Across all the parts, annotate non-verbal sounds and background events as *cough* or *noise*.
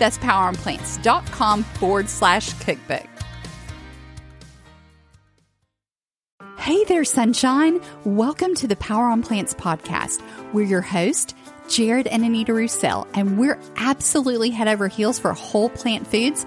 That's poweronplants.com forward slash cookbook. Hey there, sunshine. Welcome to the Power on Plants podcast. We're your host, Jared and Anita Roussel, and we're absolutely head over heels for whole plant foods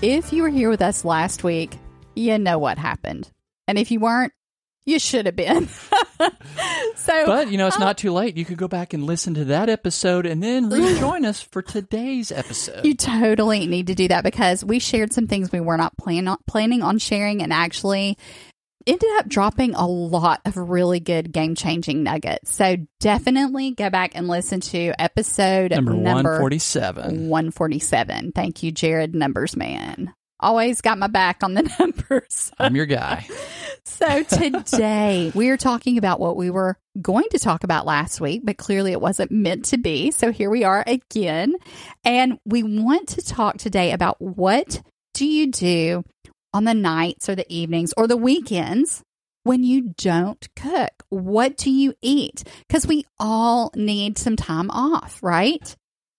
If you were here with us last week, you know what happened. And if you weren't, you should have been. *laughs* so, but you know, it's not too late. You could go back and listen to that episode and then rejoin us for today's episode. You totally need to do that because we shared some things we were not plan planning on sharing, and actually ended up dropping a lot of really good game changing nuggets. So definitely go back and listen to episode number, number 147. 147. Thank you, Jared Numbers Man. Always got my back on the *laughs* numbers. I'm your guy. *laughs* so today *laughs* we are talking about what we were going to talk about last week, but clearly it wasn't meant to be. So here we are again. And we want to talk today about what do you do on the nights or the evenings or the weekends when you don't cook? What do you eat? Because we all need some time off, right?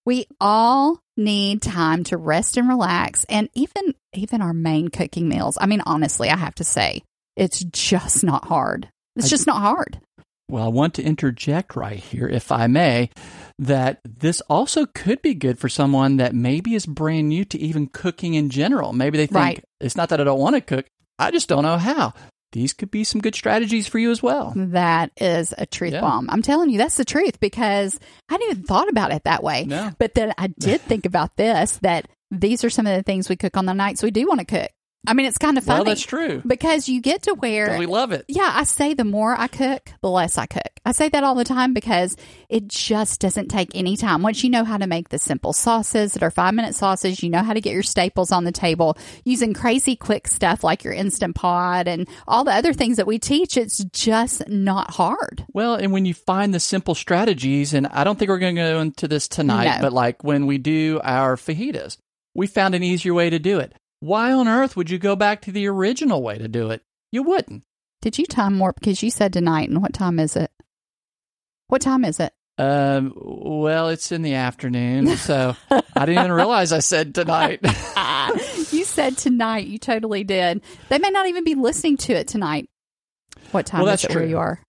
We all need time to rest and relax and even even our main cooking meals. I mean honestly, I have to say, it's just not hard. It's just not hard. Well, I want to interject right here, if I may, that this also could be good for someone that maybe is brand new to even cooking in general. Maybe they think Right. It's not that I don't want to cook, I just don't know how. These could be some good strategies for you as well. That is a truth Yeah. bomb. I'm telling you, that's the truth because I hadn't even thought about it that way. No. But then I *laughs* did think about this that these are some of the things we cook on the nights we do want to cook. I mean, it's kind of funny. Well, that's true. Because you get to where We love it. Yeah, I say the more I cook, the less I cook. I say that all the time because it just doesn't take any time. Once you know how to make the simple sauces that are five minute sauces, you know how to get your staples on the table using crazy quick stuff like your Instant Pot and all the other things that we teach. It's just not hard. Well, and when you find the simple strategies, and I don't think we're going to go into this tonight, No. but like when we do our fajitas, we found an easier way to do it. Why on earth would you go back to the original way to do it? You wouldn't. Did you time warp? Because you said tonight, and what time is it? What time is it? Um, well, it's in the afternoon, so I didn't even realize I said tonight. *laughs* you said tonight. You totally did. They may not even be listening to it tonight. What time Well, is it where true. you are?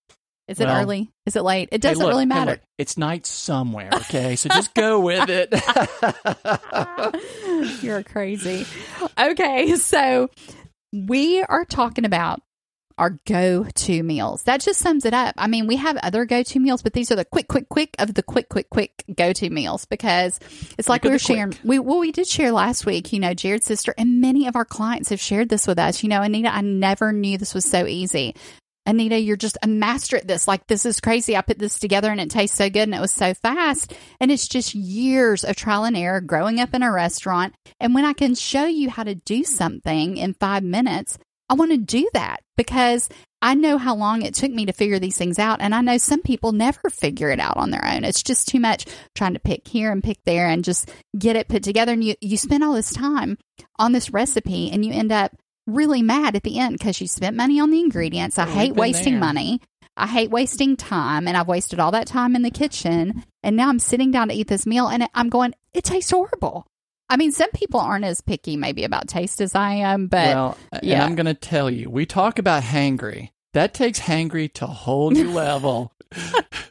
Is it Well, early? Is it late? It doesn't look, really hey, matter. look, it's night somewhere, okay? So just go with it. *laughs* You're crazy. Okay, so we are talking about our go to meals. That just sums it up. I mean, we have other go to meals, but these are the quick, quick, quick of the quick, quick, quick go to meals because it's like we were sharing. quick. We well, we did share last week. You know, Jared's sister and many of our clients have shared this with us. You know, Anita, I never knew this was so easy. Anita, you're just a master at this. Like, this is crazy. I put this together and it tastes so good and it was so fast. And it's just years of trial and error growing up in a restaurant. And when I can show you how to do something in five minutes, I want to do that because I know how long it took me to figure these things out. And I know some people never figure it out on their own. It's just too much trying to pick here and pick there and just get it put together. And you, you spend all this time on this recipe and you end up really mad at the end because you spent money on the ingredients. I oh We've hate wasting there. money. I hate wasting time, and I've wasted all that time in the kitchen. And now I'm sitting down to eat this meal, and I'm going, it tastes horrible. I mean, some people aren't as picky maybe about taste as I am, but well, and yeah. I'm going to tell you, we talk about hangry. That takes hangry to a whole new level. *laughs*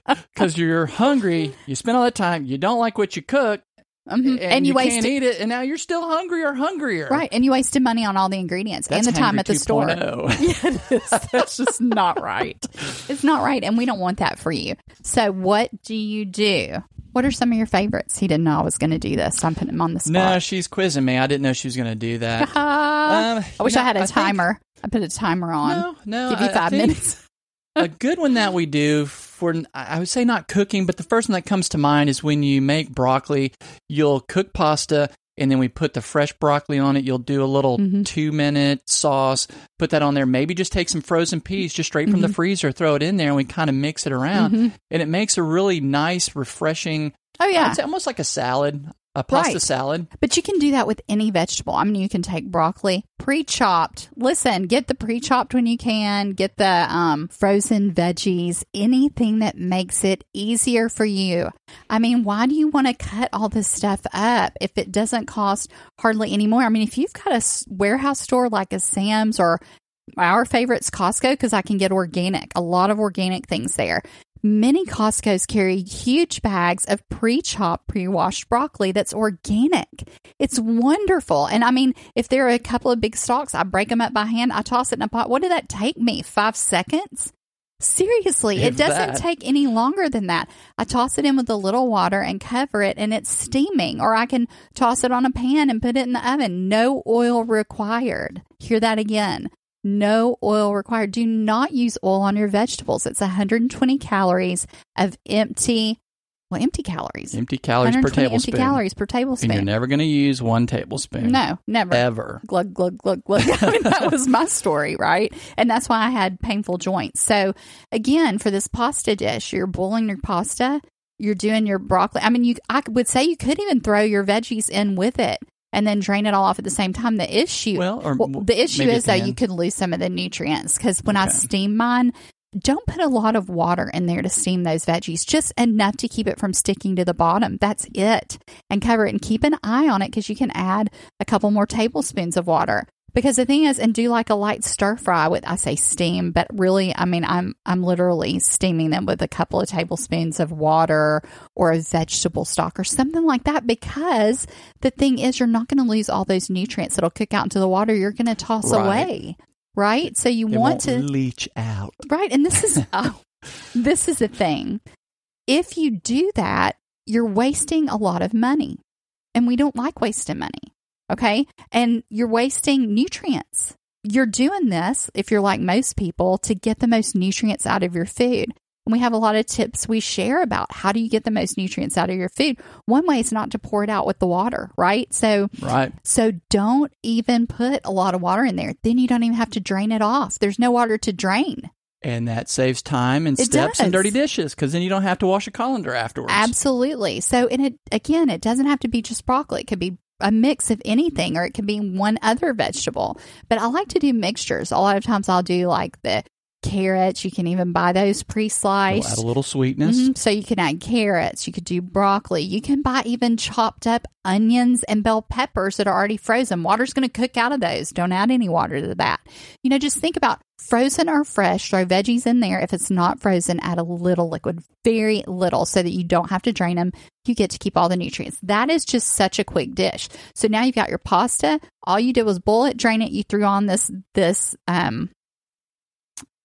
*laughs* Because you're hungry, you spend all that time, you don't like what you cook, Mhm. and, and, you, you wasted can't eat it, and now you're still hungry or hungrier. right, and you wasted money on all the ingredients That's and the time at the store. 2.0. *laughs* *laughs* Yeah. That's just not right. It's not right, and we don't want that for you. So, what do you do? What are some of your favorites? He didn't know I was going to do this. I'm putting him on the spot. No, she's quizzing me. I didn't know she was going to do that. *laughs* Um, I wish you I know, had a think- timer. I put a timer on. No, no. Give you I- I five think minutes. A good one that we do for, I would say not cooking, but the first one that comes to mind is when you make broccoli, you'll cook pasta and then we put the fresh broccoli on it. You'll do a little Mhm. two minute sauce, put that on there. Maybe just take some frozen peas just straight from the freezer, throw it in there, and we kind of mix it around. Mhm. And it makes a really nice, refreshing, Oh yeah, it's almost like a salad, a pasta Right. salad. but you can do that with any vegetable. I mean, you can take broccoli pre-chopped. Listen, get the pre-chopped when you can. Get the um, frozen veggies. Anything that makes it easier for you. I mean, why do you want to cut all this stuff up if it doesn't cost hardly any more? I mean, if you've got a warehouse store like a Sam's or our favorites Costco because I can get organic, a lot of organic things there. Many Costco's carry huge bags of pre chopped, pre washed broccoli that's organic. It's wonderful. And I mean, if there are a couple of big stalks, I break them up by hand, I toss it in a pot. What did that take me? Five seconds? Seriously, If it doesn't that. take any longer than that. I toss it in with a little water and cover it, and it's steaming. Or I can toss it on a pan and put it in the oven. No oil required. Hear that again. No oil required. Do not use oil on your vegetables. It's 120 calories of empty, well, empty calories. Empty calories per 120 empty tablespoon. calories per tablespoon. And you're never going to use one tablespoon. No, never. Ever. Glug, glug, glug, glug. *laughs* I mean, that was my story, right? And that's why I had painful joints. So, again, for this pasta dish, you're boiling your pasta, you're doing your broccoli. I mean, you, I would say you could even throw your veggies in with it and then drain it all off at the same time. The issue, Well, or well, the issue is at though the you could lose some of the nutrients because when I steam mine, don't put a lot of water in there to steam those veggies, just enough to keep it from sticking to the bottom. That's it. And cover it and keep an eye on it because you can add a couple more tablespoons of water. Because the thing is, and do like a light stir fry with, I say steam, but really, I mean, I'm, I'm literally steaming them with a couple of tablespoons of water or a vegetable stock or something like that. Because the thing is, you're not going to lose all those nutrients that'll cook out into the water. You're going to toss Right. away. Right. So you It want to, leach out. Right. And this is *laughs* oh, this is the thing. If you do that, you're wasting a lot of money. And we don't like wasting money. Okay? And you're wasting nutrients. You're doing this, if you're like most people, to get the most nutrients out of your food. And we have a lot of tips we share about how do you get the most nutrients out of your food. One way is not to pour it out with the water, right? So Right. so don't even put a lot of water in there. Then you don't even have to drain it off. There's no water to drain. And that saves time and It steps and dirty dishes because then you don't have to wash a colander afterwards. Absolutely. So, and it again, it doesn't have to be just broccoli. It could be a mix of anything, or it can be one other vegetable. But I like to do mixtures. A lot of times, I'll do like the carrots. You can even buy those pre-sliced. add a little sweetness. Mhm. So you can add carrots, you could do broccoli, you can buy even chopped up onions and bell peppers that are already frozen. Water's going to cook out of those. Don't add any water to that. You know, just think about frozen or fresh. Throw veggies in there. If it's not frozen, add a little liquid, very little, so that you don't have to drain them. You get to keep all the nutrients. That is just such a quick dish. So now you've got your pasta. All you did was boil it, drain it. You threw on this this um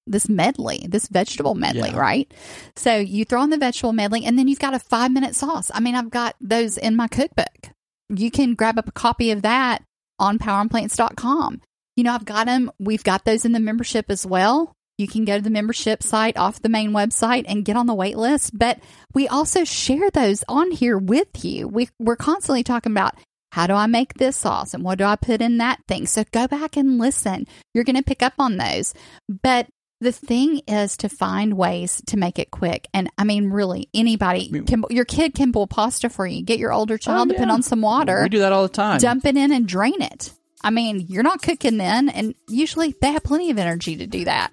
this medley, this vegetable medley, Yeah. right? So you throw in the vegetable medley and then you've got a five minute sauce. I mean, I've got those in my cookbook. You can grab up a copy of that on poweronplants.com. You know, I've got them. We've got those in the membership as well. you can go to the membership site off the main website and get on the wait list. But we also share those on here with you. We, we're constantly talking about how do I make this sauce and what do I put in that thing? So go back and listen. You're going to pick up on those. But the thing is to find ways to make it quick. And I mean, really, anybody can, your kid can boil pasta for you. Get your older oh, child Oh, to put on some water, We do that all the time. dump it in and drain it. I mean, you're not cooking then. And usually they have plenty of energy to do that.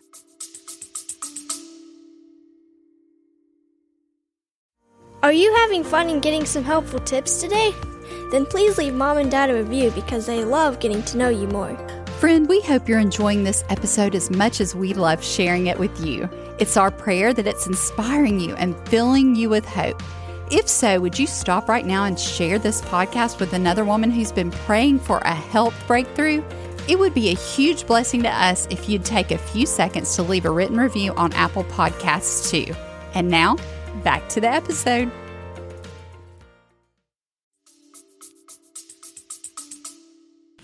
Are you having fun and getting some helpful tips today? Then please leave mom and dad a review because they love getting to know you more. Friend, we hope you're enjoying this episode as much as we love sharing it with you. It's our prayer that it's inspiring you and filling you with hope. If so, would you stop right now and share this podcast with another woman who's been praying for a health breakthrough? It would be a huge blessing to us if you'd take a few seconds to leave a written review on Apple Podcasts too. And now, back to the episode.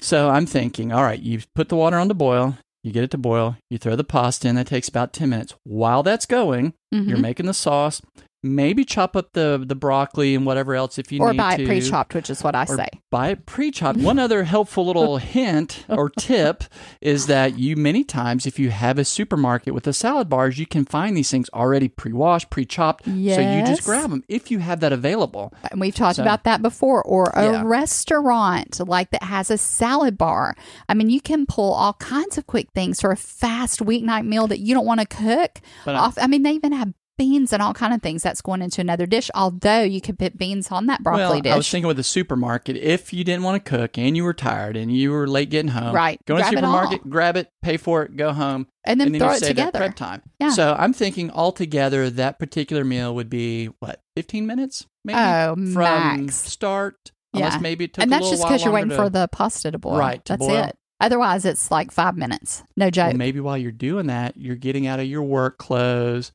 So I'm thinking, all right, you put the water on to boil, you get it to boil, you throw the pasta in, that takes about 10 minutes. While that's going, Mhm. you're making the sauce. Maybe chop up the, the broccoli and whatever else if you Or need to. Or buy it pre chopped, which is what I or say. buy it pre-chopped. One other helpful little *laughs* hint or tip is that you many times, if you have a supermarket with the salad bars, you can find these things already pre-washed, pre-chopped. Yes. So you just grab them if you have that available. And we've talked So- about that before, or a Yeah. restaurant like that has a salad bar. I mean, you can pull all kinds of quick things for a fast weeknight meal that you don't want to cook. But I- off, I mean, they even have beans and all kind of things that's going into another dish. Although you could put beans on that broccoli well, dish. I was thinking with the supermarket, if you didn't want to cook and you were tired and you were late getting home, Right. Go to the Grab it supermarket, grab it, pay for it, go home, and then and then throw you it together. prep time. Yeah. So I'm thinking altogether that particular meal would be what 15 minutes, maybe Oh, from max. start. Unless Yeah. maybe it took And that's just because you're waiting to- for the pasta to boil. Right, to That's boil. it. Otherwise, it's like five minutes. No joke. Well, maybe while you're doing that, you're getting out of your work clothes,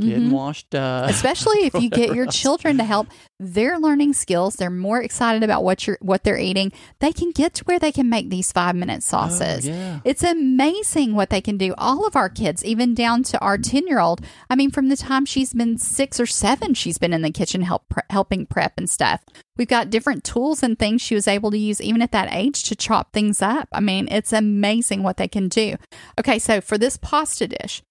getting Mhm. washed up. especially if you get your *laughs* children to help they're learning skills they're more excited about what you're what they're eating they can get to where they can make these five minute sauces Oh, yeah. it's amazing what they can do all of our kids even down to our 10 year old i mean from the time she's been six or seven she's been in the kitchen help pre- helping prep and stuff we've got different tools and things she was able to use even at that age to chop things up i mean it's amazing what they can do okay so for this pasta dish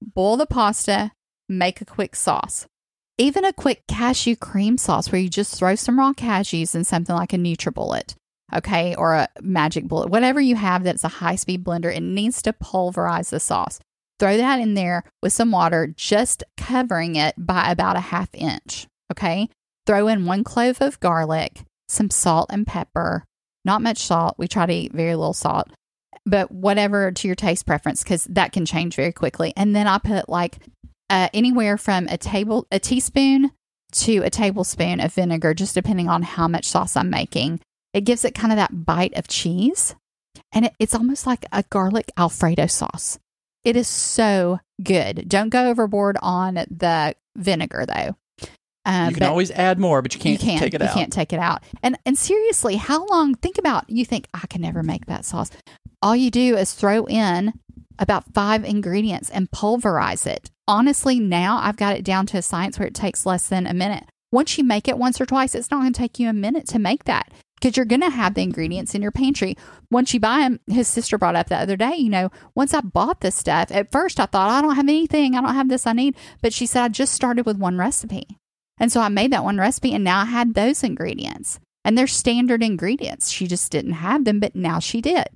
boil the pasta make a quick sauce. Even a quick cashew cream sauce where you just throw some raw cashews in something like a NutriBullet, okay, or a Magic Bullet, whatever you have that's a high speed blender, it needs to pulverize the sauce. Throw that in there with some water, just covering it by about a half inch, okay? Throw in one clove of garlic, some salt and pepper, not much salt. We try to eat very little salt, but whatever to your taste preference, because that can change very quickly. And then I put like uh, anywhere from a table a teaspoon to a tablespoon of vinegar just depending on how much sauce i'm making it gives it kind of that bite of cheese and it, it's almost like a garlic alfredo sauce it is so good don't go overboard on the vinegar though uh, you can always add more, but you can't, you can't take it you out. can't take it out. And and seriously, how long? Think about. You think I can never make that sauce? All you do is throw in about five ingredients and pulverize it. Honestly, now I've got it down to a science where it takes less than a minute. Once you make it once or twice, it's not going to take you a minute to make that because you're going to have the ingredients in your pantry. Once you buy them, his sister brought up the other day, you know, once I bought this stuff, at first I thought, I don't have anything. I don't have this I need. But she said, I just started with one recipe. And so I made that one recipe and now I had those ingredients. And they're standard ingredients. She just didn't have them, but now she did.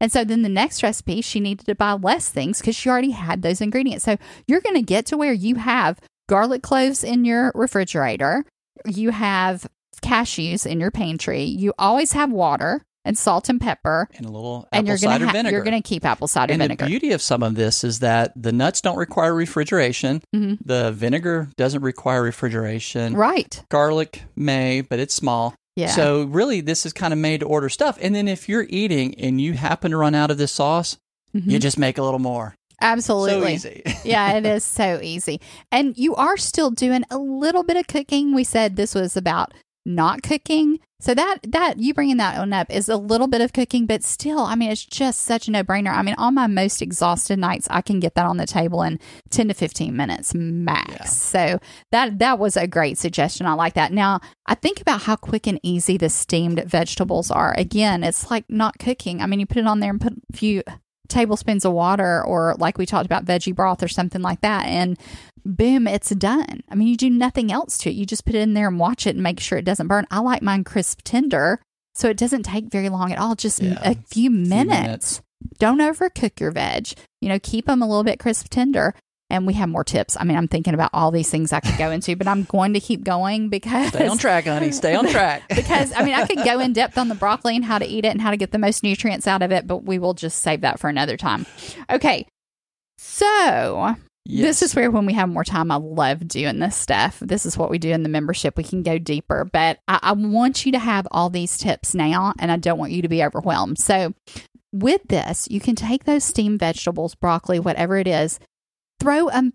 And so then the next recipe, she needed to buy less things because she already had those ingredients. So you're going to get to where you have garlic cloves in your refrigerator, you have cashews in your pantry, you always have water and salt and pepper, and a little and apple you're to ha- vinegar. you're going to keep apple cider vinegar. and vinegar. the beauty of some of this is that the nuts don't require refrigeration. Mhm. The vinegar doesn't require refrigeration. right. Garlic may, but it's small. Yeah. So really, this is kind of made to order stuff. And then if you're eating and you happen to run out of this sauce, Mhm. you just make a little more. Absolutely. So easy. *laughs* yeah, it is so easy. And you are still doing a little bit of cooking. We said this was about not cooking. So that that you bringing that one up is a little bit of cooking, but still, I mean, it's just such a no brainer. I mean, on my most exhausted nights, I can get that on the table in ten to fifteen minutes max. Yeah. So that that was a great suggestion. I like that. Now I think about how quick and easy the steamed vegetables are. Again, it's like not cooking. I mean, you put it on there and put a few tablespoons of water or like we talked about veggie broth or something like that and boom it's done i mean you do nothing else to it you just put it in there and watch it and make sure it doesn't burn i like mine crisp tender so it doesn't take very long at all just Yeah. a few minutes. minutes. don't overcook your veg you know keep them a little bit crisp tender and we have more tips i mean i'm thinking about all these things i could go into but i'm going to keep going because Stay on track, honey. Stay on track. *laughs* because I mean, I could go in depth on the broccoli and how to eat it and how to get the most nutrients out of it, but we will just save that for another time. Okay. So, Yes. this is where when we have more time, I love doing this stuff. This is what we do in the membership. We can go deeper, but I, I want you to have all these tips now, and I don't want you to be overwhelmed. So, with this, you can take those steamed vegetables, broccoli, whatever it is, throw them.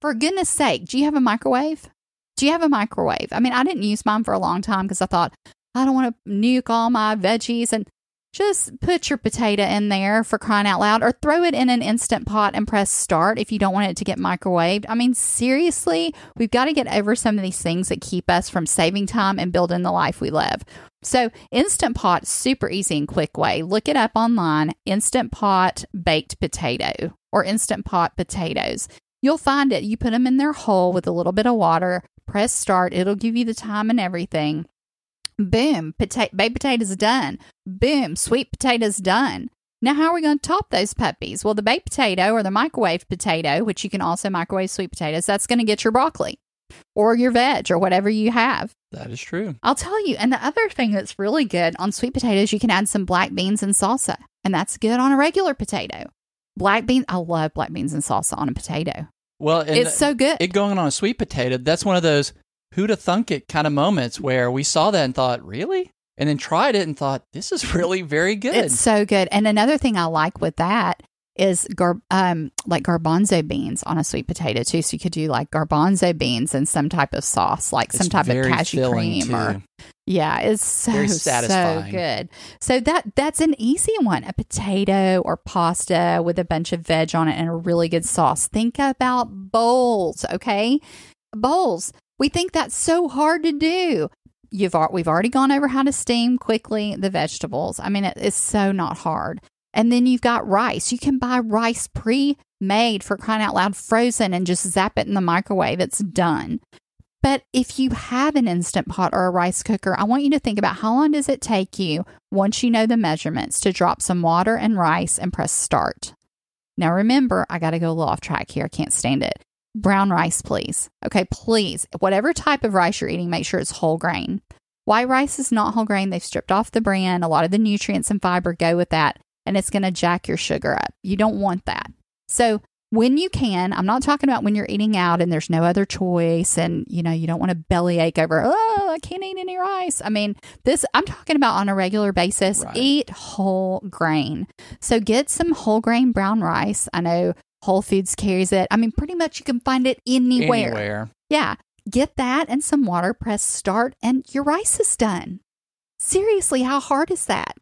For goodness sake, do you have a microwave? Do you have a microwave? I mean, I didn't use mine for a long time because I thought I don't want to nuke all my veggies and just put your potato in there for crying out loud or throw it in an instant pot and press start if you don't want it to get microwaved. I mean, seriously, we've got to get over some of these things that keep us from saving time and building the life we love. So, Instant Pot, super easy and quick way. Look it up online Instant Pot baked potato or Instant Pot potatoes. You'll find it. You put them in there whole with a little bit of water, press start. It'll give you the time and everything. Boom, potato, baked potatoes done. Boom, sweet potatoes done. Now, how are we going to top those puppies? Well, the baked potato or the microwave potato, which you can also microwave sweet potatoes, that's going to get your broccoli or your veg or whatever you have. that is true. I'll tell you. And the other thing that's really good on sweet potatoes, you can add some black beans and salsa, and that's good on a regular potato. Black beans, I love black beans and salsa on a potato. Well, it's so good. it going on a sweet potato, that's one of those who'da thunk it kind of moments where we saw that and thought, really? And then tried it and thought, this is *laughs* really very good. It's so good. And another thing I like with that is gar- um like garbanzo beans on a sweet potato too. So you could do like garbanzo beans and some type of sauce, like some It's type of cashew cream or yeah, it's so so good. So that that's an easy one. A potato or pasta with a bunch of veg on it and a really good sauce. Think about bowls, okay? Bowls. We think that's so hard to do. You've we've already gone over how to steam quickly the vegetables. I mean, it, it's so not hard. And then you've got rice. You can buy rice pre-made for crying out loud, frozen, and just zap it in the microwave. It's done. But if you have an instant pot or a rice cooker, I want you to think about how long does it take you once you know the measurements to drop some water and rice and press start. Now remember, I got to go a little off track here. I can't stand it. Brown rice, please. Okay, please. Whatever type of rice you're eating, make sure it's whole grain. White rice is not whole grain. They've stripped off the bran. A lot of the nutrients and fiber go with that, and it's going to jack your sugar up. You don't want that. So, when you can, I'm not talking about when you're eating out and there's no other choice and you know, you don't want to bellyache over, oh, I can't eat any rice. I mean, this I'm talking about on a regular basis. Right. Eat whole grain. So get some whole grain brown rice. I know Whole Foods carries it. I mean, pretty much you can find it anywhere. Anywhere. Yeah. Get that and some water, press start, and your rice is done. Seriously, how hard is that?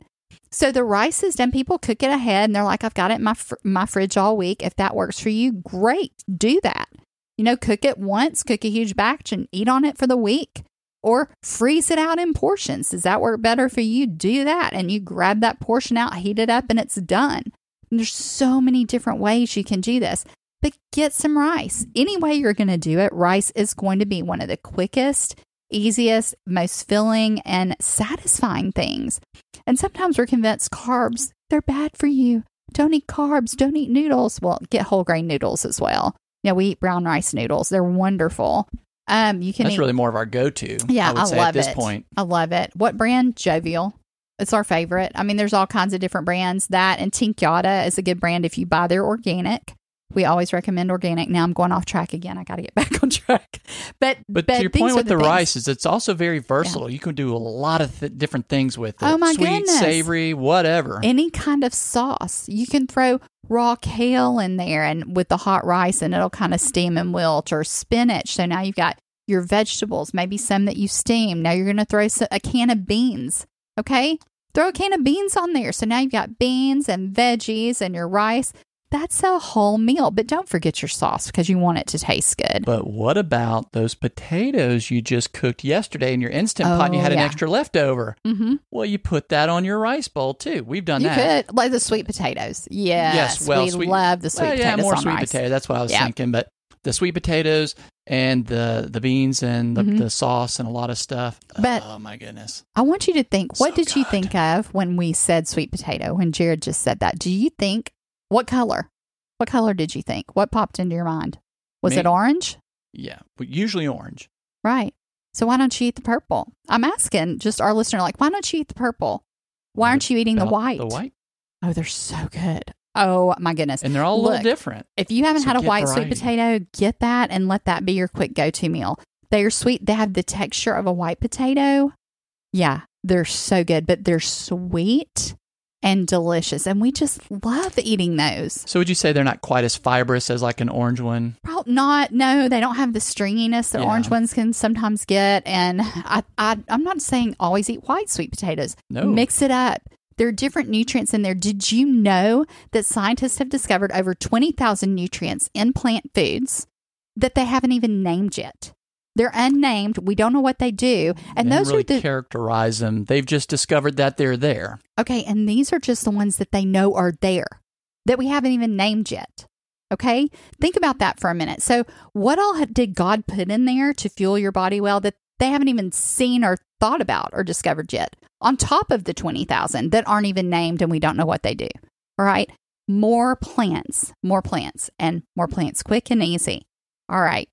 So the rice is done. People cook it ahead and they're like, I've got it in my, fr- my fridge all week. If that works for you, great. Do that. You know, cook it once, cook a huge batch and eat on it for the week or freeze it out in portions. Does that work better for you? Do that. And you grab that portion out, heat it up, and it's done. And there's so many different ways you can do this but get some rice. Any way you're going to do it, rice is going to be one of the quickest, easiest, most filling, and satisfying things. And sometimes we're convinced carbs, they're bad for you. Don't eat carbs, don't eat noodles. Well, get whole grain noodles as well. You know, we eat brown rice noodles. They're wonderful. Um, you can That's eat, really more of our go-to. yeah, I would I, say love at this it. point. I love it. What brand? Jovial. It's our favorite. I mean, there's all kinds of different brands. That and Tinkyada is a good brand if you buy their organic. We always recommend organic. Now I'm going off track again. I got to get *laughs* back on track. But But, to your point with the, things. rice is it's also very versatile. You can do a lot of th- different things with it. Oh, my Sweet, goodness. savory, whatever. any kind of sauce. You can throw raw kale in there and with the hot rice and it'll kind of steam and wilt or spinach. So now you've got your vegetables, maybe some that you steam. Now you're going to throw a can of beans. Okay. Throw a can of beans on there. So now you've got beans and veggies and your rice. That's a whole meal, but don't forget your sauce because you want it to taste good. But what about those potatoes you just cooked yesterday in your instant pot and you Oh, had an extra leftover? mm-hmm. Well, you put that on your rice bowl too. We've done that. You that. could like the sweet potatoes. Yes, Yes, well, we sweet- love the sweet Well, potatoes yeah, more sweet rice. potato. That's what I was Yeah. thinking. But the sweet potatoes and the the beans and the, Mhm. the sauce and a lot of stuff. But- oh my goodness. I want you to think. What So did you think of when we said sweet potato? When Jared just said that, do you think what color? What color did you think? What popped into your mind? Was Me? it orange? Yeah, but usually orange. Right. So why don't you eat the purple? I'm asking just our listener, like, why don't you eat the purple? Why aren't you eating the white? The white, Oh, they're so good. Oh my goodness. and they're all a little different. If you haven't So had a white variety. sweet potato, get that and let that be your quick go to meal. They're sweet. They have the texture of a white potato. Yeah, they're so good, but they're sweet and delicious. And we just love eating those. So would you say they're not quite as fibrous as like an orange one? Probably not. No, they don't have the stringiness that Yeah. orange ones can sometimes get. And I, I, I'm not saying always eat white sweet potatoes. No. Mix it up. There are different nutrients in there. Did you know that scientists have discovered over 20,000 nutrients in plant foods that they haven't even named yet? They're unnamed. We don't know what they do. And They those really are the characterize them. They've just discovered that they're there. Okay, and these are just the ones that they know are there that we haven't even named yet. Okay, think about that for a minute. So, what all did God put in there to fuel your body well that they haven't even seen or thought about or discovered yet? On top of the 20,000 that aren't even named and we don't know what they do. All right, more plants, more plants, and more plants quick and easy. All right,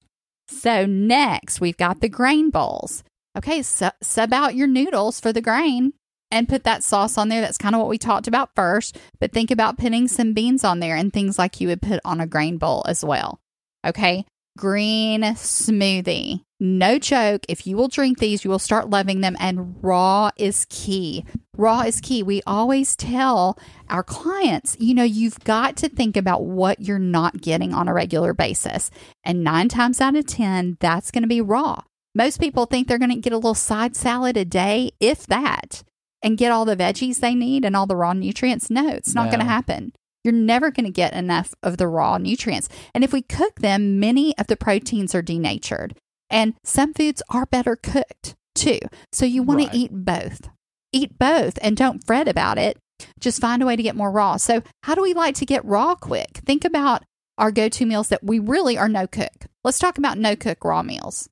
so next we've got the grain bowls. Okay, su- sub out your noodles for the grain and put that sauce on there. That's kind of what we talked about first. But think about putting some beans on there and things like you would put on a grain bowl as well. Okay. Green smoothie. No joke. If you will drink these, you will start loving them. And raw is key. Raw is key. We always tell our clients, you know, you've got to think about what you're not getting on a regular basis. And nine times out of 10, that's going to be raw. Most people think they're going to get a little side salad a day, if that and get all the veggies they need and all the raw nutrients. No, it's not going to happen. You're never going to get enough of the raw nutrients. And if we cook them, many of the proteins are denatured. And some foods are better cooked too. So you want Right. to eat both. Eat both and don't fret about it. Just find a way to get more raw. So, how do we like to get raw quick? Think about our go to meals that we really are no cook. Let's talk about no cook raw meals.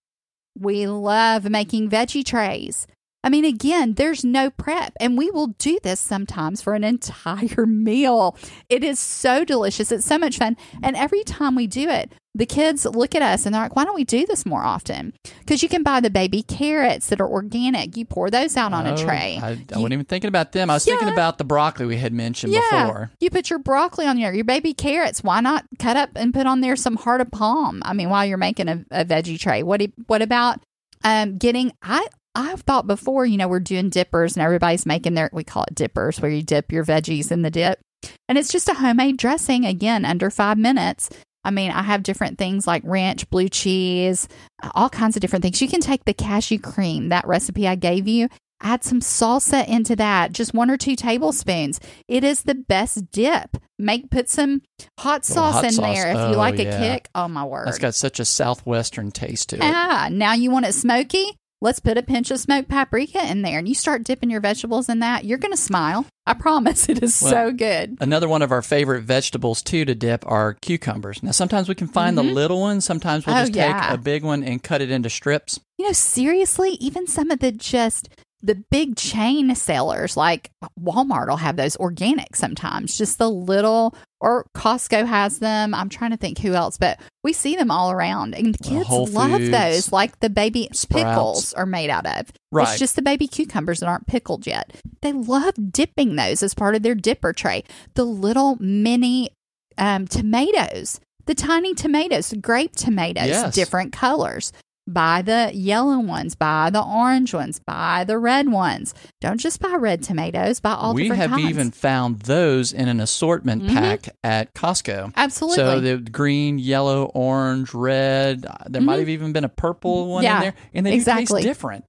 We love making veggie trays. I mean, again, there's no prep, and we will do this sometimes for an entire *laughs* meal. It is so delicious. It's so much fun. And every time we do it, the kids look at us and they're like, why don't we do this more often? Because you can buy the baby carrots that are organic. You pour those out on a Oh, tray. I, I You- wasn't even thinking about them. I was thinking about the broccoli we had mentioned yeah, before. you put your broccoli on there, your baby carrots. Why not cut up and put on there some heart of palm? I mean, while you're making a, a veggie tray, what do- what about um, getting? I I've thought before, you know, we're doing dippers and everybody's making their we call it dippers, where you dip your veggies in the dip, and it's just a homemade dressing. Again, under five minutes. I mean, I have different things like ranch, blue cheese, all kinds of different things. You can take the cashew cream, that recipe I gave you, add some salsa into that, just one or two tablespoons. It is the best dip. Make put some hot sauce hot in sauce. there if Oh, you like yeah. a kick. Oh my word. It's got such a southwestern taste to it. Ah, now you want it smoky? Let's put a pinch of smoked paprika in there and you start dipping your vegetables in that. You're going to smile. I promise *laughs* it is Well, so good. Another one of our favorite vegetables too to dip are cucumbers. Now sometimes we can find the mm-hmm. little ones. Sometimes we'll Oh, just yeah. take a big one and cut it into strips. You know, seriously, even some of the just the big chain sellers like Walmart will have those organic sometimes, just the little, or Costco has them. I'm trying to think who else, but we see them all around. And kids Whole love Foods, those, like the baby Sprouts. pickles are made out of. Right. It's just the baby cucumbers that aren't pickled yet. They love dipping those as part of their dipper tray. The little mini um, tomatoes, the tiny tomatoes, grape tomatoes, Yes. different colors. Buy the yellow ones, buy the orange ones, buy the red ones. Don't just buy red tomatoes, buy all we different have kinds. even found those in an assortment Mhm. pack at Costco. Absolutely. So the green, yellow, orange, red. uh, There might Mhm. have even been a purple one Yeah, in there, and they exactly. taste different.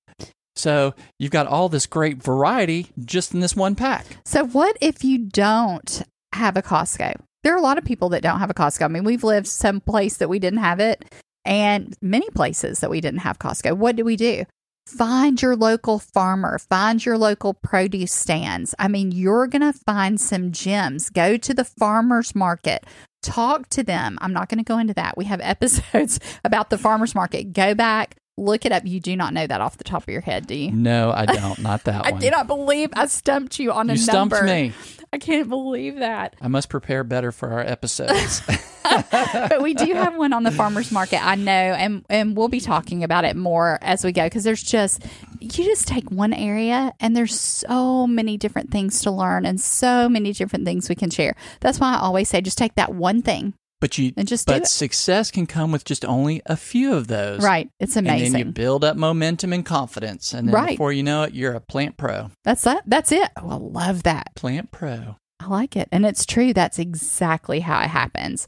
So you've got all this great variety just in this one pack. So, what if you don't have a Costco? There are a lot of people that don't have a Costco. I mean, we've lived some place that we didn't have it, and many places that we didn't have Costco. What do we do? Find your local farmer, find your local produce stands. I mean, you're going to find some gems. Go to the farmer's market, talk to them. I'm not going to go into that. We have *laughs* episodes about the farmer's market. Go back, look it up. You do not know that off the top of your head, do you? No, I don't. Not that *laughs* I one. cannot believe I stumped you on a you stumped number. me. I can't believe that. I must prepare better for our episodes. *laughs* *laughs* but we do have one on the farmers market. I know, and and we'll be talking about it more as we go because there's just you just take one area and there's so many different things to learn and so many different things we can share. That's why I always say just take that one thing but you, and just but success can come with just only a few of those. Right, it's amazing. And then you build up momentum and confidence, and then Right. before you know it, you're a plant pro. That's that. That's it. Oh, I love that. Plant pro. I like it. And it's true. That's exactly how it happens.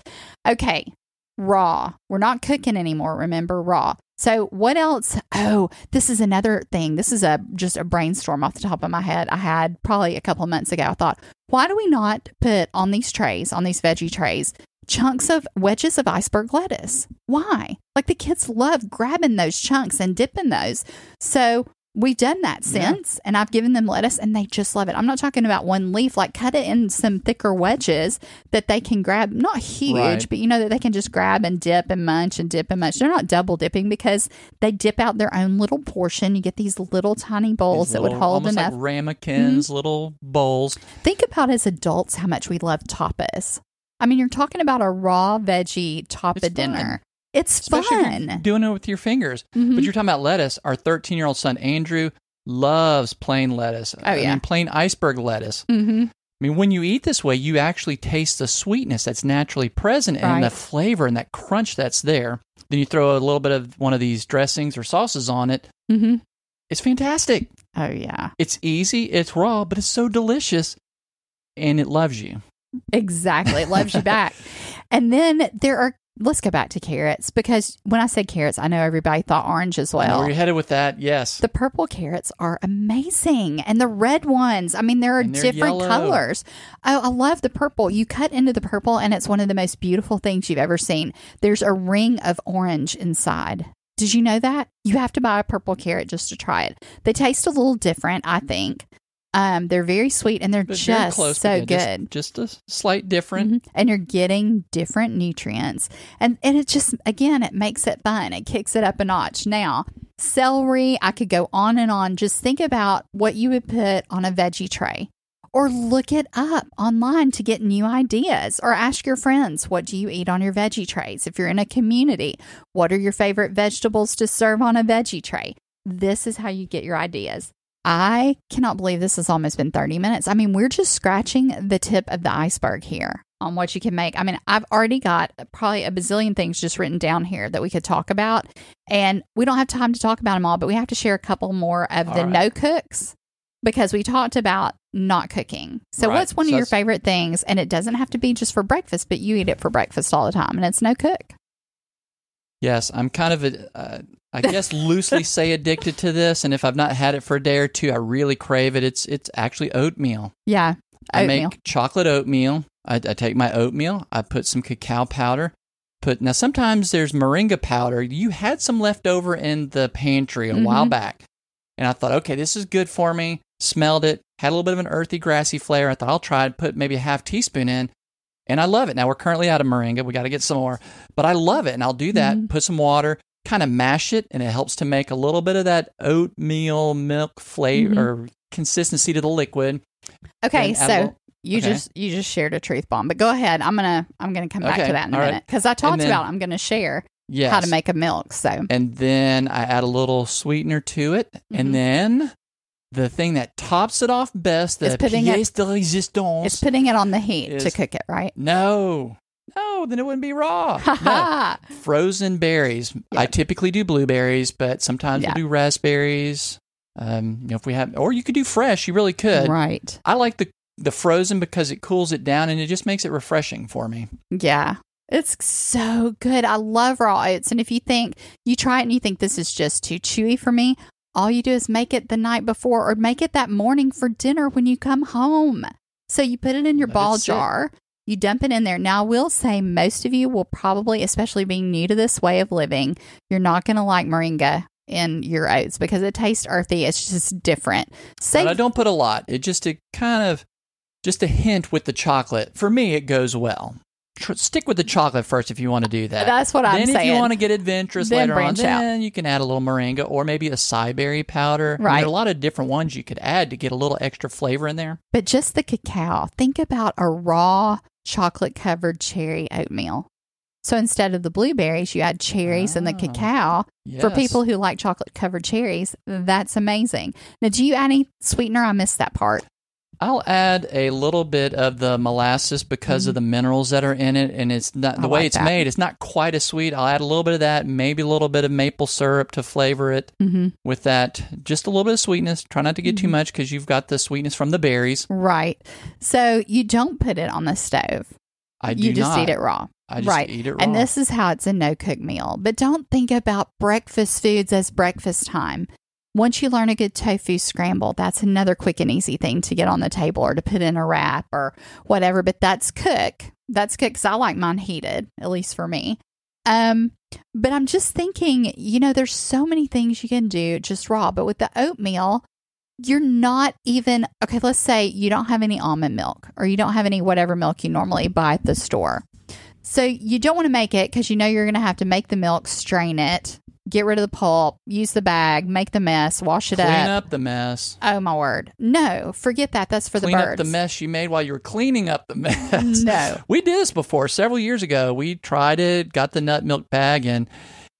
Okay. Raw. We're not cooking anymore. Remember raw. So what else? Oh, this is another thing. This is a just a brainstorm off the top of my head. I had probably a couple of months ago. I thought, why do we not put on these trays, on these veggie trays, chunks of wedges of iceberg lettuce? Why? Like the kids love grabbing those chunks and dipping those. So we've done that Yeah. since, and I've given them lettuce and they just love it. I'm not talking about one leaf, like cut it in some thicker wedges that they can grab, not huge, Right. but you know, that they can just grab and dip and munch and dip and munch. They're not double dipping because they dip out their own little portion. You get these little tiny bowls that would hold enough. Mm-hmm. ramekins, little bowls. Think about as adults how much we love tapas. I mean, you're talking about a raw veggie top It's fun. dinner. It's Especially fun. doing it with your fingers. Mhm. But you're talking about lettuce. Our 13 year old son Andrew loves plain lettuce. Oh, I yeah. mean, plain iceberg lettuce. Mm-hmm. I mean, when you eat this way, you actually taste the sweetness that's naturally present and the flavor and that crunch that's there. Then you throw a little bit of one of these dressings or sauces on it. Mm-hmm. It's fantastic. Oh yeah, It's easy, it's raw, but it's so delicious and it loves you. Exactly. It loves you back. And then there are. Let's go back to carrots because when I said carrots, I know everybody thought orange as well. where you're headed with that. Yes. The purple carrots are amazing. And the red ones, I mean, there are different yellow. colors. Oh, I love the purple. You cut into the purple, and it's one of the most beautiful things you've ever seen. There's a ring of orange inside. Did you know that? You have to buy a purple carrot just to try it. They taste a little different, I think. Um, they're very sweet and they're But just close, so yeah, good. Just, just a slight different. Mhm. And you're getting different nutrients. And and it just again it makes it fun. It kicks it up a notch. Now, celery, I could go on and on. Just think about what you would put on a veggie tray. Or look it up online to get new ideas. Or ask your friends, what do you eat on your veggie trays? If you're in a community, what are your favorite vegetables to serve on a veggie tray? This is how you get your ideas. I cannot believe this has almost been 30 minutes. I mean, we're just scratching the tip of the iceberg here on what you can make. I mean, I've already got probably a bazillion things just written down here that we could talk about. And we don't have time to talk about them all, but we have to share a couple more of All the right. no cooks because we talked about not cooking. So, Right. what's one So of your favorite things? And it doesn't have to be just for breakfast, but you eat it for breakfast all the time, and it's no cook. Yes, I'm kind of, a, uh, I guess, *laughs* loosely say addicted to this. And if I've not had it for a day or two, I really crave it. It's it's actually oatmeal. Yeah. I Oatmeal. make chocolate oatmeal. I, I take my oatmeal. I put some cacao powder. Put now. Sometimes there's moringa powder. You had some left over in the pantry a while Mhm. back, and I thought, okay, this is good for me. Smelled it. Had a little bit of an earthy, grassy flavor. I thought I'll try it. Put maybe a half teaspoon in, and I love it. Now we're currently out of moringa. We got to get some more, but I love it, and I'll do that. Mhm. Put some water. Kind of mash it, and it helps to make a little bit of that oatmeal milk flavor Mhm. or consistency to the liquid. Okay, and add a so little- you okay. just you just shared a truth bomb, but go ahead. I'm gonna I'm gonna come back Okay, to that in a minute because I talked then- about I'm gonna share Yes. how to make a milk. So and then I add a little sweetener to it, Mhm. and then the thing that tops it off best, the It's putting it- pièce de résistance. it's putting it on the heat to cook it, right? no, No, then it wouldn't be raw. *laughs* No. Frozen berries. I typically do blueberries, but sometimes Yeah. we'll do raspberries. Um, you know, if we have, or you could do fresh. You really could. right. I like the the frozen because it cools it down and it just makes it refreshing for me. Yeah. It's so good. I love raw oats. And if you think you try it and you think this is just too chewy for me, all you do is make it the night before or make it that morning for dinner when you come home. So you put it in your Let ball jar, you dump it in there. Now, I will say most of you will probably, especially being new to this way of living, you're not going to like moringa in your oats because it tastes earthy. It's just different. But I don't put a lot. It just a kind of just a hint with the chocolate. For me, it goes well. Tr- stick with the chocolate first if you want to do that. That's what I'm then if you want to get adventurous Then later on, out. then you can add a little moringa or maybe acai berry powder. I mean, Right. there are a lot of different ones you could add to get a little extra flavor in there. But just the cacao. Think about a raw chocolate covered cherry oatmeal. So instead of the blueberries, you add cherries and the Ah, cacao. For people who like chocolate covered cherries, that's amazing. Now, do you add any sweetener? I missed that part. I'll add a little bit of the molasses because of the minerals that are in it, and it's not Mm-hmm. I the way like it's that. made. It's not quite as sweet. I'll add a little bit of that, maybe a little bit of maple syrup to flavor it Mm-hmm. with that. Just a little bit of sweetness. Try not to get too Mhm. much because you've got the sweetness from the berries. Right. So you don't put it on the stove. I do not. you just not. eat it raw. I just right. eat it raw. And this is how it's a no cook meal. But don't think about breakfast foods as breakfast time. Once you learn a good tofu scramble, that's another quick and easy thing to get on the table or to put in a wrap or whatever. But that's cook. That's cook because I like mine heated, at least for me. Um, but I'm just thinking, you know, there's so many things you can do just raw. But with the oatmeal, you're not even okay. Let's say you don't have any almond milk or you don't have any whatever milk you normally buy at the store. So you don't want to make it because you know you're going to have to make the milk, strain it, get rid of the pulp, use the bag, make the mess, wash it Clean up. Clean up the mess. Oh my word! No, forget that. That's for Clean the up the mess you made while you were cleaning up the *laughs* mess. No. *laughs* we did this before several years ago. We tried it, got the nut milk bag, and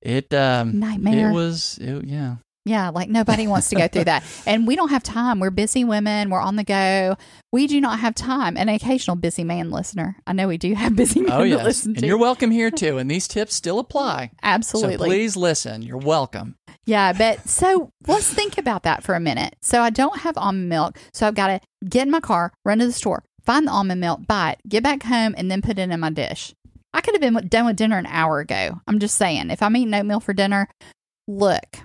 it um, Nightmare. It was, it, yeah. Yeah, like nobody wants to go through that. *laughs* And we don't have time. We're busy women. We're on the go. We do not have time. An occasional busy man listener. I know we do have busy oh, men Oh to yes, listen and you're welcome here too. And these tips still apply. Absolutely. So please listen. You're welcome. Yeah, but so let's think about that for a minute. So I don't have almond milk. So I've got to get in my car, run to the store, find the almond milk, buy it, get back home, and then put it in my dish. I could have been done with dinner an hour ago. I'm just saying, if I'm eating oatmeal for dinner, look,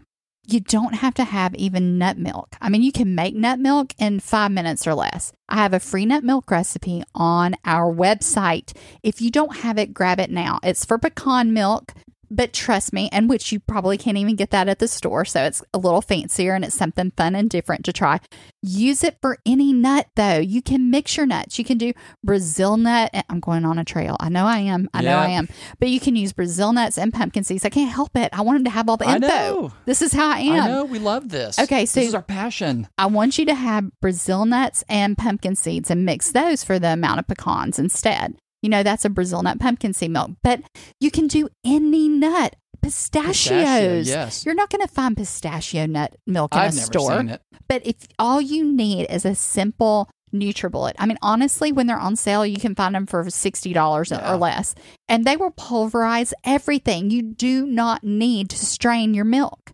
you don't have to have even nut milk. I mean, you can make nut milk in five minutes or less. I have a free nut milk recipe on our website. If you don't have it, grab it now. It's for pecan milk, but trust me, and which you probably can't even get that at the store. So it's a little fancier and it's something fun and different to try. Use it for any nut, though. You can mix your nuts. You can do Brazil nut. and I'm going on a trail. I know I am. I know I am. But you can use Brazil nuts and pumpkin seeds. I can't help it. I want wanted to have all the I info. know. This is how I am. I know we love this. Okay, so- this is our passion. I want you to have Brazil nuts and pumpkin seeds and mix those for the amount of pecans instead. You know, that's a Brazil nut pumpkin seed milk, but you can do any nut. Pistachios. Pistachio, yes. You're not going to find pistachio nut milk in I've a store. But if all you need is a simple NutriBullet, I mean, honestly, when they're on sale, you can find them for sixty dollars Yeah. or less, and they will pulverize everything. You do not need to strain your milk.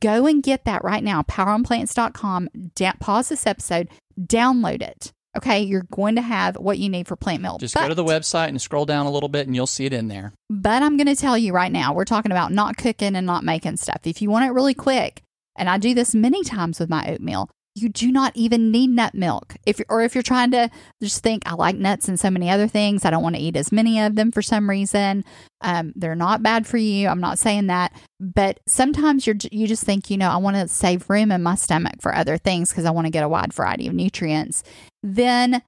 Go and get that right now. PowerOnPlants.com. Da- pause this episode. Download it. Okay, you're going to have what you need for plant milk. Just go to the website and scroll down a little bit, and you'll see it in there. but I'm going to tell you right now, we're talking about not cooking and not making stuff. If you want it really quick, and I do this many times with my oatmeal, you do not even need nut milk. If or if you're trying to just think, I like nuts and so many other things, I don't want to eat as many of them for some reason. Um, they're not bad for you. I'm not saying that, but sometimes you're you just think, you know, I want to save room in my stomach for other things because I want to get a wide variety of nutrients. Then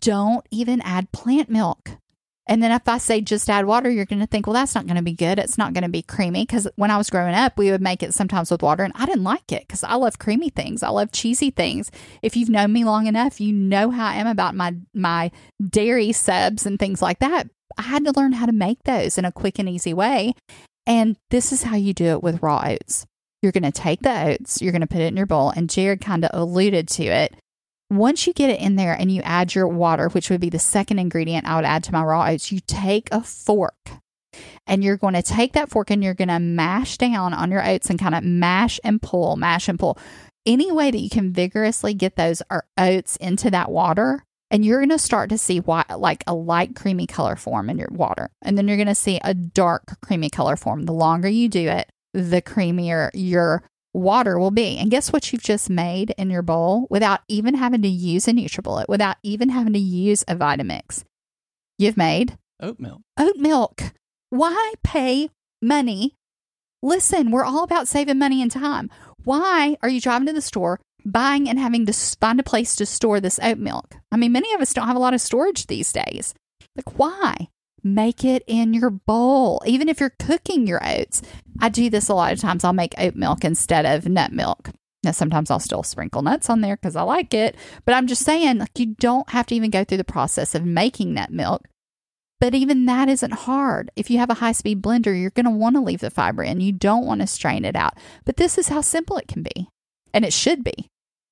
don't even add plant milk. And then if I say just add water, you're going to think, well, that's not going to be good. It's not going to be creamy. Because when I was growing up, we would make it sometimes with water, and I didn't like it because I love creamy things. I love cheesy things. If you've known me long enough, you know how I am about my my dairy subs and things like that. I had to learn how to make those in a quick and easy way. And this is how you do it with raw oats. You're going to take the oats, you're going to put it in your bowl, and Jared kind of alluded to it. Once you get it in there and you add your water, which would be the second ingredient I would add to my raw oats, you take a fork and you're going to take that fork and you're going to mash down on your oats and kind of mash and pull, mash and pull. Any way that you can vigorously get those uh, oats into that water, and you're going to start to see what like a light creamy color form in your water. And then you're going to see a dark creamy color form. The longer you do it, the creamier your water will be. And guess what you've just made in your bowl without even having to use a NutriBullet, without even having to use a Vitamix? You've made Oat milk. oat milk. Why pay money? Listen, we're all about saving money and time. Why are you driving to the store, buying and having to find a place to store this oat milk? I mean, many of us don't have a lot of storage these days. Like, why? Make it in your bowl, even if you're cooking your oats. I do this a lot of times. I'll make oat milk instead of nut milk. Now, sometimes I'll still sprinkle nuts on there because I like it. But I'm just saying, like, you don't have to even go through the process of making nut milk. But even that isn't hard. If you have a high speed blender, you're going to want to leave the fiber in. You don't want to strain it out. But this is how simple it can be. And it should be.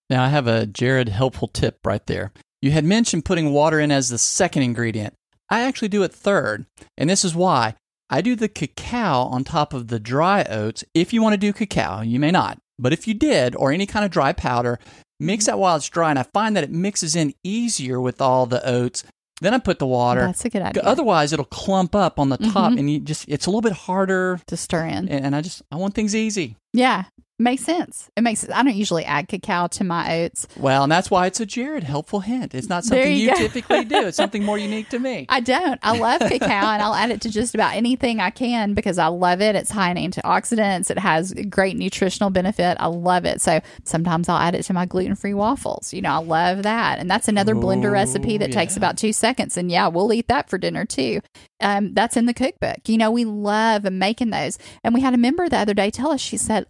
Now, I have a Jared helpful tip right there. You had mentioned putting water in as the second ingredient. I actually do it third, and this is why. I do the cacao on top of the dry oats. If you want to do cacao, you may not. But if you did, or any kind of dry powder, mix that while it's dry, and I find that it mixes in easier with all the oats. Then I put the water. That's a good idea. Otherwise, it'll clump up on the top, Mhm. and you just it's a little bit harder. to stir in. And, and I just I want things easy. Yeah. Makes sense. It makes I don't usually add cacao to my oats. Well, and that's why it's a Jared helpful hint. It's not There something you you, typically do. It's something more *laughs* unique to me. I don't. I love cacao and I'll add it to just about anything I can because I love it. It's high in antioxidants. It has great nutritional benefit. I love it. So sometimes I'll add it to my gluten free waffles. You know, I love that. And that's another blender recipe that takes about two seconds. And yeah, we'll eat that for dinner too. Um, that's in the cookbook. You know, we love making those. And we had a member the other day tell us, she said,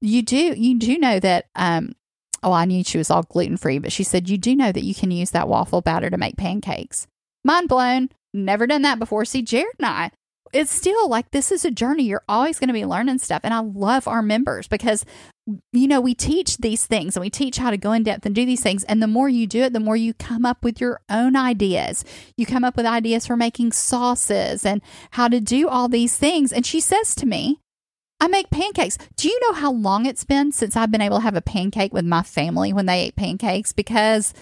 you do, you do know that, um, Oh, I knew she was all gluten free, but she said, You do know that you can use that waffle batter to make pancakes. Mind blown. Never done that before. See, Jared and I, it's still like this is a journey. You're always going to be learning stuff. And I love our members because, you know, we teach these things and we teach how to go in depth and do these things. And the more you do it, the more you come up with your own ideas. You come up with ideas for making sauces and how to do all these things. And she says to me, I make pancakes. Do you know how long it's been since I've been able to have a pancake with my family when they ate pancakes? Because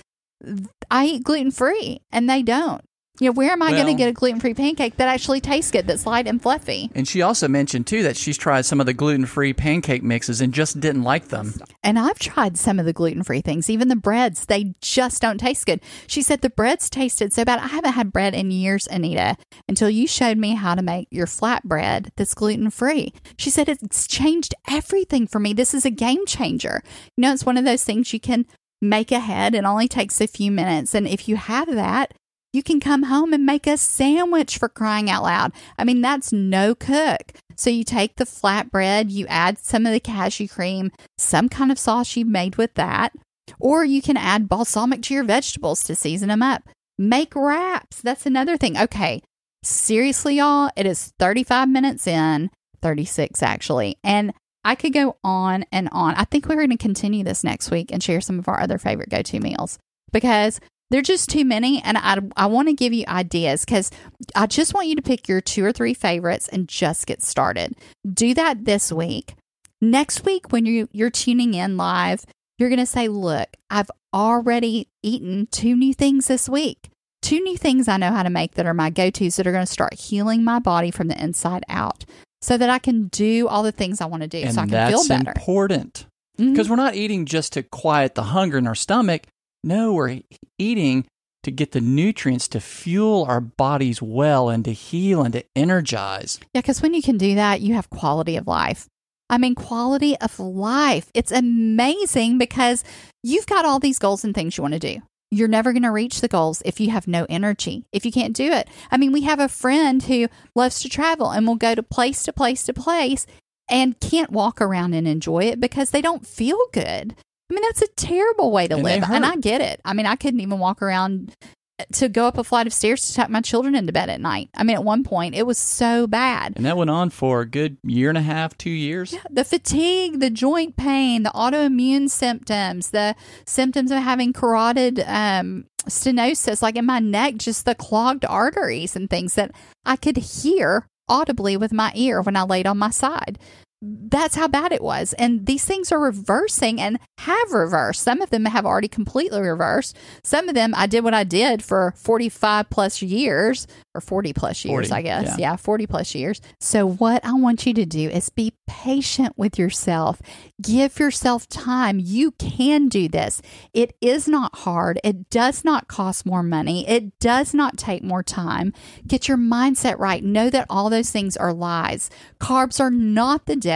I eat gluten free and they don't. Know, where am I going to get a gluten free pancake that actually tastes good, that's light and fluffy? And she also mentioned too that she's tried some of the gluten-free pancake mixes and just didn't like them. And I've tried some of the gluten free things, even the breads, they just don't taste good. She said the breads tasted so bad. I haven't had bread in years, Anita, until you showed me how to make your flatbread that's gluten free. She said it's changed everything for me. This is a game changer. You know, it's one of those things you can make ahead. It only takes a few minutes. And if you have that, you can come home and make a sandwich for crying out loud. I mean, that's no cook. So you take the flatbread, you add some of the cashew cream, some kind of sauce you made with that, or you can add balsamic to your vegetables to season them up. Make wraps. That's another thing. Okay. Seriously, y'all, it is 35 minutes in, 36 actually. And I could go on and on. I think we're going to continue this next week and share some of our other favorite go to meals because they're just too many. And I, I want to give you ideas because I just want you to pick your two or three favorites and just get started. Do that this week. Next week, when you, you're tuning in live, you're going to say, Look, I've already eaten two new things this week. Two new things I know how to make that are my go tos that are going to start healing my body from the inside out so that I can do all the things I want to do and so I can feel better. important because mm-hmm. we're not eating just to quiet the hunger in our stomach. No, we're eating to get the nutrients to fuel our bodies well and to heal and to energize. Yeah, because when you can do that, you have quality of life. I mean, quality of life. It's amazing because you've got all these goals and things you want to do. You're never going to reach the goals if you have no energy, if you can't do it. I mean, we have a friend who loves to travel and will go to place to place to place and can't walk around and enjoy it because they don't feel good. I mean, that's a terrible way to And live. And I get it. I mean, I couldn't even walk around to go up a flight of stairs to tuck my children into bed at night. I mean, at one point, it was so bad. And that went on for a good year and a half, two years. Yeah, the fatigue, the joint pain, the autoimmune symptoms, the symptoms of having carotid um, stenosis, like in my neck, just the clogged arteries and things that I could hear audibly with my ear when I laid on my side that's how bad it was. And these things are reversing and have reversed. Some of them have already completely reversed. Some of them I did what I did for 45 plus years or 40 plus years, 40, I guess. yeah. yeah, 40 plus years. So, what I want you to do is be patient with yourself. Give yourself time. You can do this. It is not hard. It does not cost more money. It does not take more time. Get your mindset right. Know that all those things are lies. Carbs are not the devil.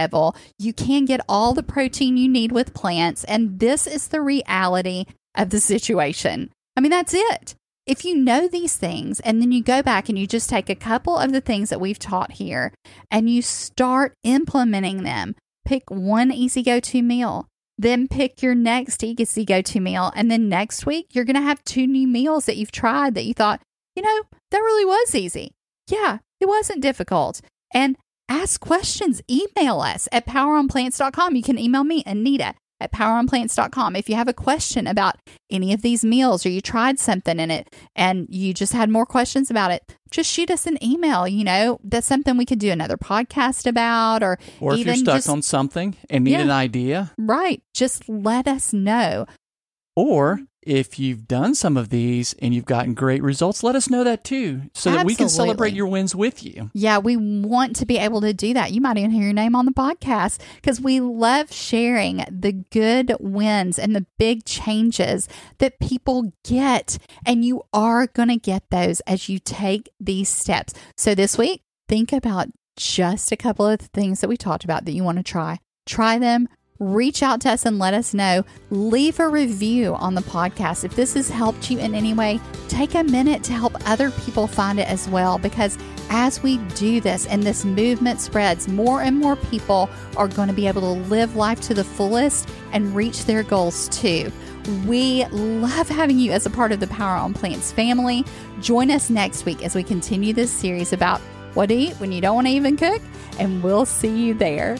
You can get all the protein you need with plants. And this is the reality of the situation. I mean, that's it. If you know these things and then you go back and you just take a couple of the things that we've taught here and you start implementing them, pick one easy go to meal, then pick your next easy go to meal. And then next week, you're going to have two new meals that you've tried that you thought, you know, that really was easy. Yeah, it wasn't difficult. And ask questions. Email us at poweronplants.com. You can email me, Anita at poweronplants.com. If you have a question about any of these meals or you tried something in it and you just had more questions about it, just shoot us an email. You know, that's something we could do another podcast about or, Or if you're stuck just, on something and need Yeah. an idea, right. Just let us know. or if you've done some of these and you've gotten great results, let us know that too, so that we can celebrate your wins with you. Yeah, we want to be able to do that. You might even hear your name on the podcast because we love sharing the good wins and the big changes that people get. And you are going to get those as you take these steps. So this week, think about just a couple of the things that we talked about that you want to try. Try them. Reach out to us and let us know. Leave a review on the podcast. If this has helped you in any way, take a minute to help other people find it as well because as we do this and this movement spreads, more and more people are going to be able to live life to the fullest and reach their goals too. We love having you as a part of the Power on Plants family. Join us next week as we continue this series about what to eat when you don't want to even cook, and we'll see you there.